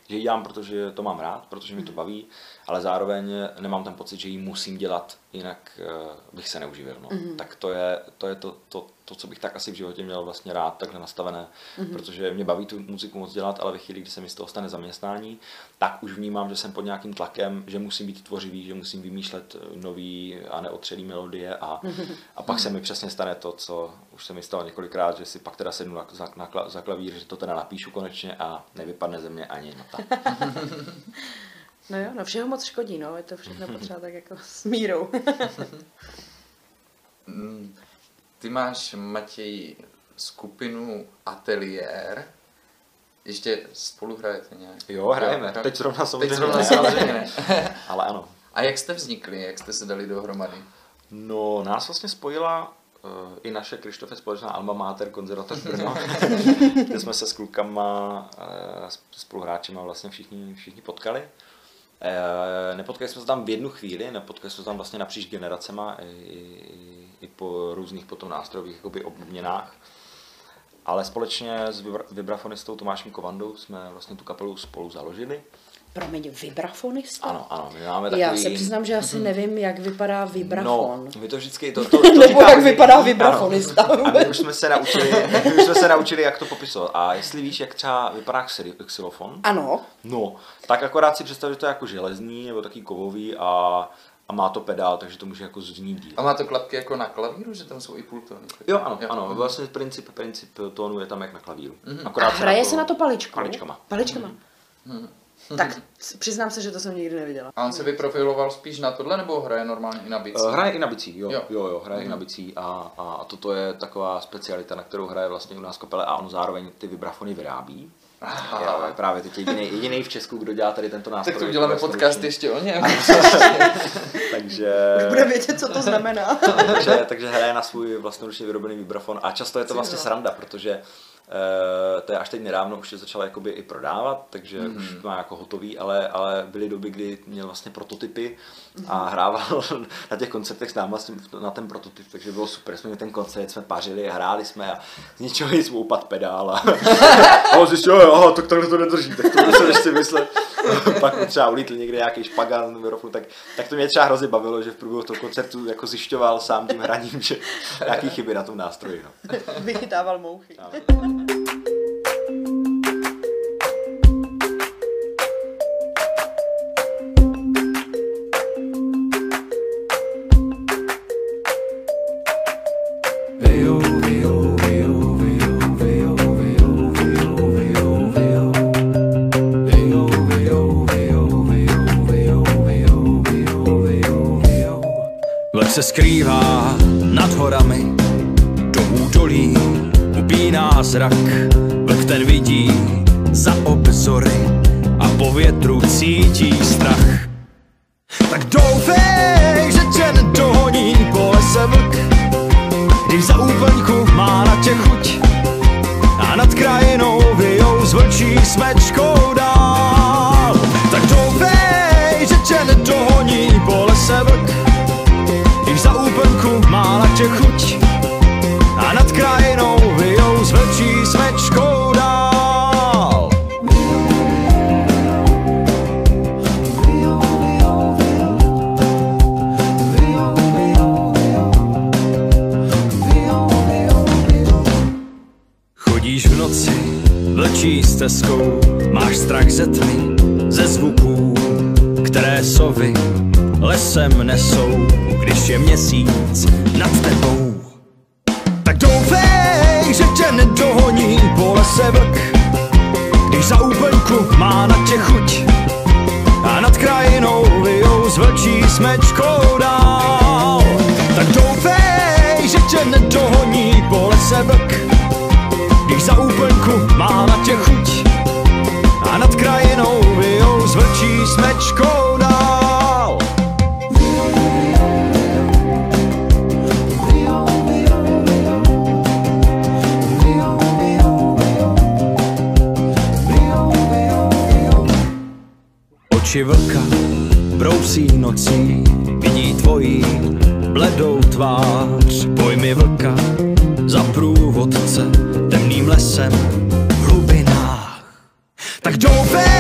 Speaker 4: Že ji dělám, protože to mám rád, protože mi to baví, ale zároveň nemám ten pocit, že ji musím dělat, jinak eh, bych se neuživil. No. Tak to je, to, je to, to, to, co bych tak asi v životě měl vlastně rád takhle nastavené, protože mě baví tu muziku moc dělat, ale ve chvíli, kdy se mi z toho stane zaměstnání, tak už vnímám, že jsem pod nějakým tlakem, že musím být tvořivý, že musím vymýšlet eh, nový a neotřelý melodie a, a pak se mi přesně stane to, co už se mi stalo několikrát, že si pak teda sednu na, za, na, za klavír, že to teda napíšu konečně a nevypadne ze mě ani nota.
Speaker 5: No jo, no všeho moc škodí, no, je to všechno potřeba tak jako s mírou.
Speaker 3: Mm, Ty máš, Matěj, skupinu Ateliér. Ještě spolu hrajete nějak?
Speaker 4: Jo, hrajeme.
Speaker 3: Jo,
Speaker 4: Teď zrovna samozřejmě
Speaker 3: Teď zrovna
Speaker 4: ne,
Speaker 3: samozřejmě ne.
Speaker 4: Ale ano.
Speaker 3: A jak jste vznikli, jak jste se dali dohromady?
Speaker 4: No, nás vlastně spojila uh, i naše Krištofe společná Alma Mater konzervatoř Brno, kde jsme se s klukama, uh, s spoluhráčima vlastně všichni, všichni potkali. Uh, nepotkali jsme se tam v jednu chvíli, nepotkali jsme se tam vlastně napříč generacema i, i, i po různých potom nástrojových jakoby obměnách. Ale společně s vibra- vibrafonistou Tomášem Kovandou jsme vlastně tu kapelu spolu založili.
Speaker 5: Promiň, vibrafonista?
Speaker 4: Ano, ano, my máme takový...
Speaker 5: Já se přiznám, že asi nevím, jak vypadá vibrafon.
Speaker 4: No, my to vždycky, to, to, to
Speaker 5: Nebo jak vypadá
Speaker 4: ano.
Speaker 5: vibrafonista.
Speaker 4: A my už jsme se naučili, my už jsme se naučili, jak to popisovat. A jestli víš, jak třeba vypadá xylofon,
Speaker 5: Ano,
Speaker 4: no, tak akorát si představ, že to je jako železný nebo taky kovový a, a má to pedál, takže to může jako znít díl.
Speaker 3: A má to klapky jako na klavíru, že tam jsou i pultony?
Speaker 4: Jo, ano, ano, vlastně princip, princip tónu je tam jak na klavíru.
Speaker 5: a
Speaker 4: Akorát
Speaker 5: hraje se na to paličkou?
Speaker 4: Paličkama.
Speaker 5: Paličkama. Tak c- přiznám se, že to jsem nikdy neviděla.
Speaker 3: A on se vyprofiloval spíš na tohle, nebo hraje normálně i na bicí?
Speaker 4: Eh, Hraje i na bicí, jo,
Speaker 3: Jo.
Speaker 4: jo, jo, hraje i na bicí a, a, a toto je taková specialita, na kterou hraje vlastně u nás kopele a on zároveň ty vibrafony vyrábí.
Speaker 3: Aha.
Speaker 4: Je právě teď jediný, jediný v Česku, kdo dělá tady tento nástroj.
Speaker 3: Tak to uděláme podcast
Speaker 4: ručně.
Speaker 3: ještě o něm.
Speaker 4: Takže,
Speaker 5: Bude vědět, co to znamená.
Speaker 4: takže, takže hraje na svůj vlastnoručně vyrobený vibrafon a často je to vlastně sranda, protože
Speaker 8: Eh, to je až teď nedávno, už je začal jakoby i prodávat, takže mm-hmm. už to má jako hotový, ale, ale byly doby, kdy měl vlastně prototypy a hrával na těch koncertech s náma na ten prototyp, takže bylo super, jsme měli ten koncert, jsme pařili, hráli jsme a z ničeho nic mu upadl pedál a, a on zjistil, jo, aha, tak takhle to nedrží, tak to se ještě myslet. Pak mu třeba ulítl někde nějaký špagát na mikrofon, tak, tak to mě třeba hrozně bavilo, že v průběhu toho koncertu jako zjišťoval sám tím hraním, že nějaký chyby na tom nástroji. No.
Speaker 5: Vychytával mouchy.
Speaker 4: Vlk se skrývá nad horami, do údolí upíná zrak. Vlk ten vidí za obzory a po větru cítí strach. Tak doufej, že tě nedohoní po lese vlk, když za úplňku má na tě chuť a nad krajinou vyjou s vlčí smečkou dál. Stezkou, máš strach ze tmy, ze zvuků, které sovy lesem nesou, když je měsíc nad tebou. Tak doufej, že tě nedohoní po lese vlk, když za úplňku má na tě chuť a nad krajinou vyjou s vlčí smečkou Oči vlka brousí nocí, vidí tvojí bledou tvář. Pojmy vlka za průvodce temným lesem v hlubinách. Tak doufej,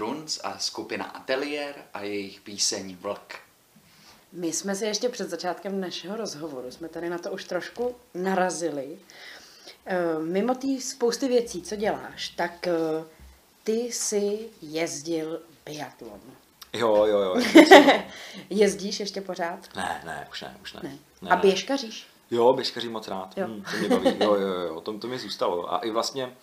Speaker 3: Štrunc a skupina Atelier a jejich píseň Vlk.
Speaker 5: My jsme si ještě před začátkem našeho rozhovoru, jsme tady na to už trošku narazili. Eh, Mimo té spousty věcí, co děláš, tak eh, ty si jezdil biatlon.
Speaker 8: Jo, jo, jo.
Speaker 5: Jezdíš ještě pořád?
Speaker 8: Ne, ne, už ne, už ne.
Speaker 5: Ne.
Speaker 8: ne
Speaker 5: A běžkaříš?
Speaker 8: Jo, běžkaří moc rád.
Speaker 5: Jo.
Speaker 8: Hmm, to mě baví. Jo, jo, jo, to, to mě zůstalo. A i vlastně,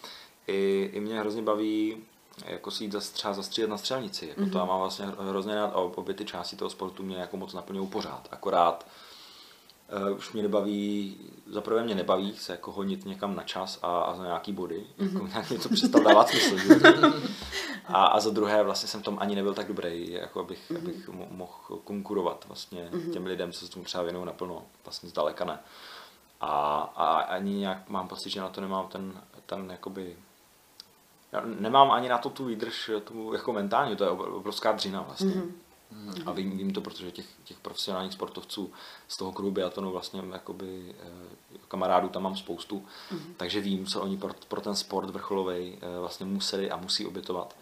Speaker 8: i, i mě hrozně baví jako si jít zas, třeba zastřílet na střelnici. Jako
Speaker 5: Mhm.
Speaker 8: mm-hmm. To já mám vlastně hrozně rád a obě ty části toho sportu mě jako moc naplňují pořád. Akorát
Speaker 4: Uh, už mě nebaví, za prvé mě nebaví se jako honit někam na čas a, a za nějaký body, mm-hmm. jako nějak mě to dávat smysl. Že? A, a za druhé vlastně jsem tom ani nebyl tak dobrý, jako abych, mm-hmm. abych mo- mohl konkurovat vlastně mm-hmm. těm lidem, co se tomu třeba věnují naplno, vlastně zdaleka ne. A, a ani nějak mám pocit, že na to nemám ten, ten jakoby, já nemám ani na to tu výdrž, tu jako mentální, to je obrovská dřina vlastně. Mm-hmm. A vím, vím to, protože těch, těch profesionálních sportovců z toho kruhu biatlonu vlastně jakoby, eh, kamarádů tam mám spoustu, mm-hmm. takže vím, co oni pro, pro ten sport vrcholový eh, vlastně museli a musí obětovat.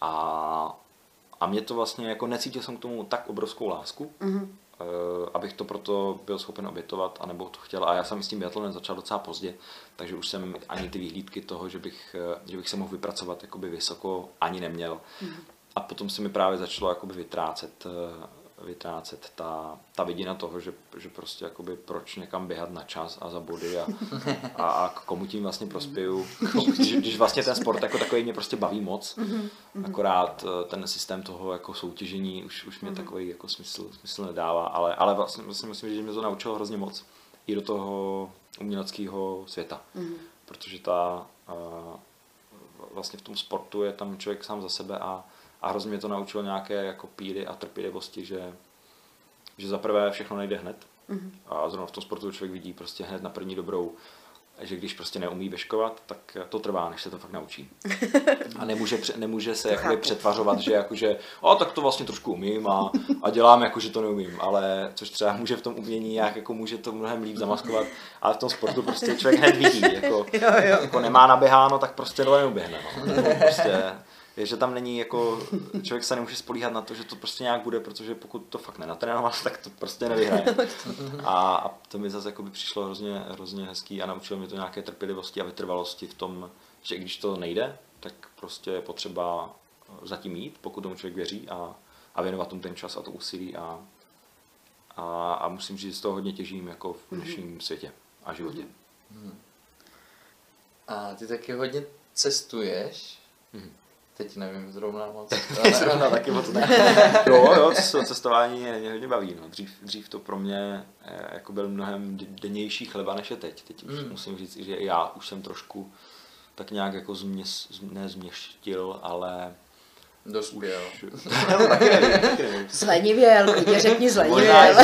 Speaker 4: A, a mě to vlastně, jako necítil jsem k tomu tak obrovskou lásku, mm-hmm. Abych to proto byl schopen obětovat, anebo to chtěl. A já jsem s tím biatlonem začal docela pozdě, takže už jsem ani ty výhlídky toho, že bych, že bych se mohl vypracovat jakoby vysoko, ani neměl. Mm-hmm a potom se mi právě začalo jakoby vytrácet, eh, vytrácet ta, ta vidina toho, že, že prostě jakoby proč někam běhat na čas a za body a, a, a komu tím vlastně prospěju. Když, když vlastně ten sport jako takový mě prostě baví moc, akorát eh, ten systém toho jako soutěžení už, už mě takový jako smysl, smysl nedává, ale, ale vlastně, vlastně musím říct, že mě to naučilo hrozně moc i do toho uměleckého světa, protože ta eh, vlastně v tom sportu je tam člověk sám za sebe a a hrozně mě to naučilo nějaké jako píly a trpělivosti, že, že za prvé všechno nejde hned. Mm-hmm. A zrovna v tom sportu člověk vidí prostě hned na první dobrou, že když prostě neumí veškovat, tak to trvá, než se to fakt naučí. A nemůže, nemůže se jakoby přetvařovat, že jakože, o, tak to vlastně trošku umím a, a dělám jako, že to neumím, ale což třeba může v tom umění jak jako může to mnohem líp zamaskovat, ale v tom sportu prostě člověk hned vidí, jako, jo, jo. jako nemá naběháno, tak prostě to neuběhne. No. Prostě, je, že tam není jako, člověk se nemůže spolíhat na to, že to prostě nějak bude, protože pokud to fakt nenatrénoval, tak to prostě nevyhraje. A, a to mi zase by přišlo hrozně, hrozně hezký a naučilo mi to nějaké trpělivosti a vytrvalosti v tom, že když to nejde, tak prostě je potřeba zatím jít, pokud tomu člověk věří a, a věnovat tomu ten čas a to úsilí a, a, a musím říct, že z toho hodně těžím jako v dnešním světě a životě. Hmm.
Speaker 3: A ty taky hodně cestuješ. Hmm. Teď nevím zrovna moc.
Speaker 4: zrovna taky moc ne. jo, jo, cestování mě, mě hodně baví. No. Dřív, dřív to pro mě eh, jako byl mnohem dennější chleba než je teď. Teď už mm. musím říct, že já už jsem trošku tak nějak jako změs, nezměštil, ale
Speaker 3: Dospěl.
Speaker 5: Zlenivěl, klidně řekni zlenivěl.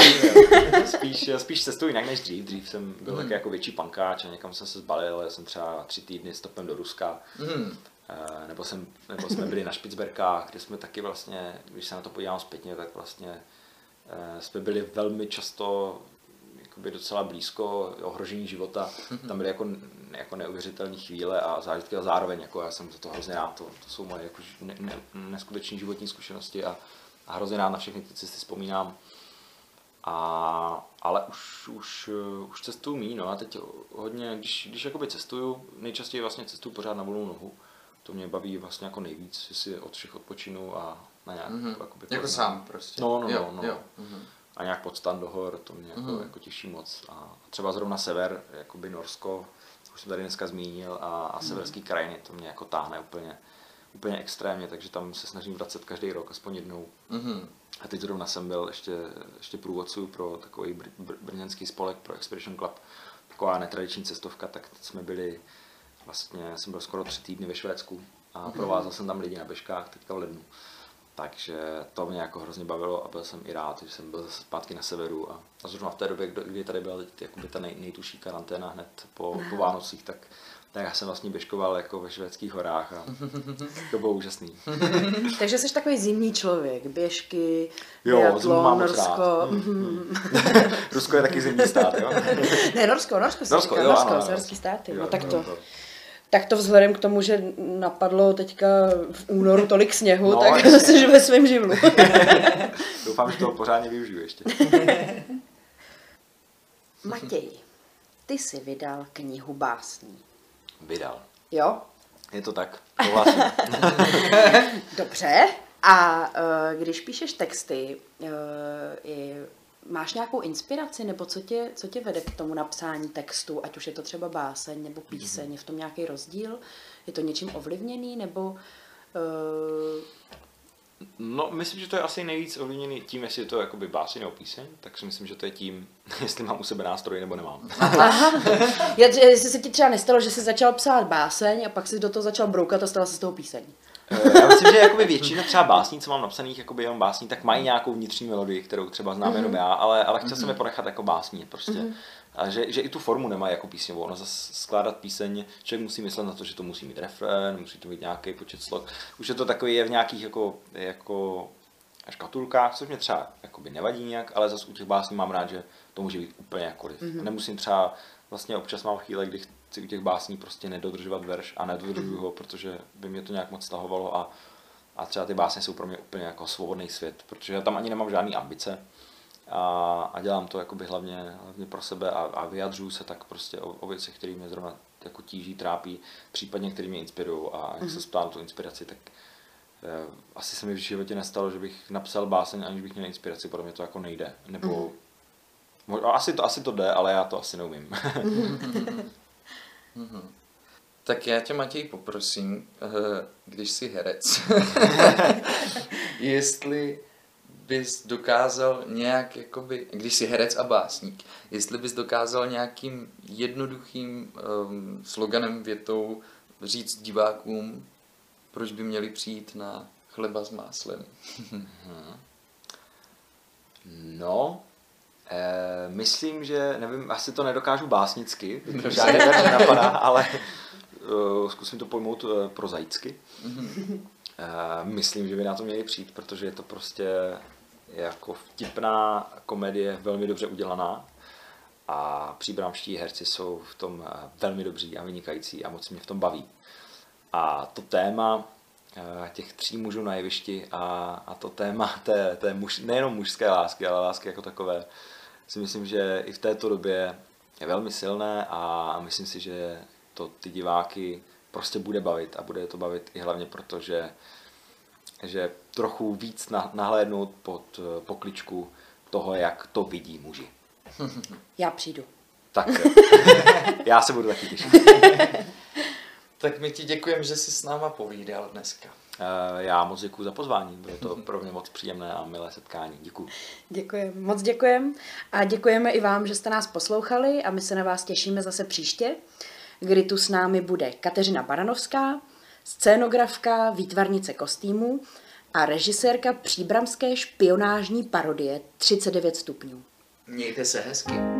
Speaker 4: spíš, spíš cestuji jinak než dřív. Dřív jsem byl mm. taky jako větší pankáč a někam jsem se zbalil. Já jsem třeba tři týdny stopem do Ruska. Mm. Eh, nebo, jsem, nebo jsme byli na Špicberkách, kde jsme taky vlastně, když se na to podívám zpětně, tak vlastně eh, jsme byli velmi často jakoby docela blízko ohrožení života. Tam byly jako, jako neuvěřitelné chvíle a zážitky a zároveň jako já jsem za to hrozně rád. To, to jsou moje jako ne, ne, neskutečné životní zkušenosti a, a hrozně rád na všechny ty cesty vzpomínám. A, ale už, už, už cestuju mý, no a teď hodně, když, když jakoby cestuju, nejčastěji vlastně cestuju pořád na volnou nohu to mě baví vlastně jako nejvíc, že si od všech odpočinu a na nějak mm-hmm.
Speaker 3: jakoby, Jako sám prostě.
Speaker 4: No, no, jo, no. no. Jo. Mm-hmm. A nějak podstan do hor, to mě jako, mm-hmm. jako těší moc. A třeba zrovna sever, jakoby Norsko, už jsem tady dneska zmínil, a, a mm-hmm. severský krajiny, to mě jako táhne úplně, úplně extrémně, takže tam se snažím vracet každý rok, aspoň jednou. Mm-hmm. A teď zrovna jsem byl ještě, ještě průvodců pro takový br- br- brněnský spolek pro Expedition Club, taková netradiční cestovka, tak jsme byli Vlastně jsem byl skoro tři týdny ve Švédsku a mhm. provázel jsem tam lidi na beškách teďka v lednu. Takže to mě jako hrozně bavilo a byl jsem i rád, že jsem byl zase zpátky na severu a, a zrovna v té době, kdy tady byla jakoby ta nej, nejtuší karanténa hned po, po Vánocích, tak, tak já jsem vlastně běžkoval jako ve švédských horách a to bylo úžasný.
Speaker 5: Takže jsi takový zimní člověk, běžky,
Speaker 4: jo, biatlon, mám Norsko. Mm. Rusko je taky zimní stát, jo?
Speaker 5: ne, Norsko, Norsko,
Speaker 4: Norsko,
Speaker 5: říká,
Speaker 4: jo,
Speaker 5: Norsko,
Speaker 4: ano,
Speaker 5: severský státy, no tak to. Tak to vzhledem k tomu, že napadlo teďka v únoru tolik sněhu, no, tak jsi ve svém živlu.
Speaker 4: Doufám, že to pořádně využiju ještě.
Speaker 5: Matěj, ty jsi vydal knihu básní.
Speaker 4: Vydal.
Speaker 5: Jo?
Speaker 4: Je to tak,
Speaker 5: Dobře. A uh, když píšeš texty, uh, i máš nějakou inspiraci, nebo co tě, co tě vede k tomu napsání textu, ať už je to třeba báseň nebo píseň, je v tom nějaký rozdíl? Je to něčím ovlivněný, nebo uh,
Speaker 4: No, myslím, že to je asi nejvíc ovlivněný tím, jestli je to jakoby báseň nebo píseň, tak si myslím, že to je tím, jestli mám u sebe nástroj nebo nemám.
Speaker 5: Aha. Já, jestli se ti třeba nestalo, že jsi začal psát báseň a pak si do toho začal broukat a stala se z toho píseň.
Speaker 4: Eh, Já myslím, že jakoby většina třeba básní, co mám napsaných, jakoby jenom básní, tak mají nějakou vnitřní melodii, kterou třeba znám jenom já, ale, ale chtěl jsem je ponechat jako básní prostě. A že, že, i tu formu nemají jako písňovou. Ono zase skládat píseň, člověk musí myslet na to, že to musí mít refrén, musí to mít nějaký počet slov. Už je to takový je v nějakých jako, jako škatulkách, což mě třeba jakoby nevadí nějak, ale zase u těch básní mám rád, že to může být úplně jakkoliv. Mm-hmm. Nemusím třeba, vlastně občas mám chvíle, kdy chci u těch básní prostě nedodržovat verš a nedodržuju ho, protože by mě to nějak moc stahovalo a, a třeba ty básně jsou pro mě úplně jako svobodný svět, protože já tam ani nemám žádný ambice a, a dělám to jakoby hlavně, hlavně pro sebe a, a vyjadřuju se tak prostě o, o věcech, které mě zrovna jako tíží, trápí, případně které mě inspirují a jak se ptám tu inspiraci, tak eh, asi se mi v životě nestalo, že bych napsal báseň, aniž bych měl inspiraci, podle mě to jako nejde. Nebo mm. asi, to, asi to jde, ale já to asi neumím.
Speaker 3: Tak já tě, Matěj, poprosím, eh, když jsi herec, jestli bys dokázal nějak, jakoby, když jsi herec a básník, jestli bys dokázal nějakým jednoduchým um, sloganem, větou říct divákům, proč by měli přijít na chleba s máslem.
Speaker 4: No, eh, myslím, že, nevím, asi to nedokážu básnicky, žádný verš nenapadá, ale uh, zkusím to pojmout uh, prozaicky. Uh, myslím, že by na to měli přijít, protože je to prostě jako vtipná komedie, velmi dobře udělaná a příbramští herci jsou v tom velmi dobří a vynikající a moc mě v tom baví. A to téma těch tří mužů na jevišti a, a to téma té, té muž, nejenom mužské lásky, ale lásky jako takové, si myslím, že i v této době je velmi silné a myslím si, že to ty diváky prostě bude bavit a bude to bavit i hlavně proto, že, že trochu víc na- nahlédnout pod pokličku toho, jak to vidí muži.
Speaker 5: Já přijdu.
Speaker 4: Tak já se budu taky těšit.
Speaker 3: Tak my ti děkujeme, že jsi s náma povídal dneska.
Speaker 4: Eh, Já moc děkuji za pozvání, bylo to pro mě moc příjemné a milé setkání. Děkuji.
Speaker 5: Děkujeme, moc děkujeme. A děkujeme i vám, že jste nás poslouchali a my se na vás těšíme zase příště, kdy tu s námi bude Kateřina Baranovská, scénografka, výtvarnice kostýmů a režisérka příbramské špionážní parodie 39 stupňů.
Speaker 3: Mějte se hezky.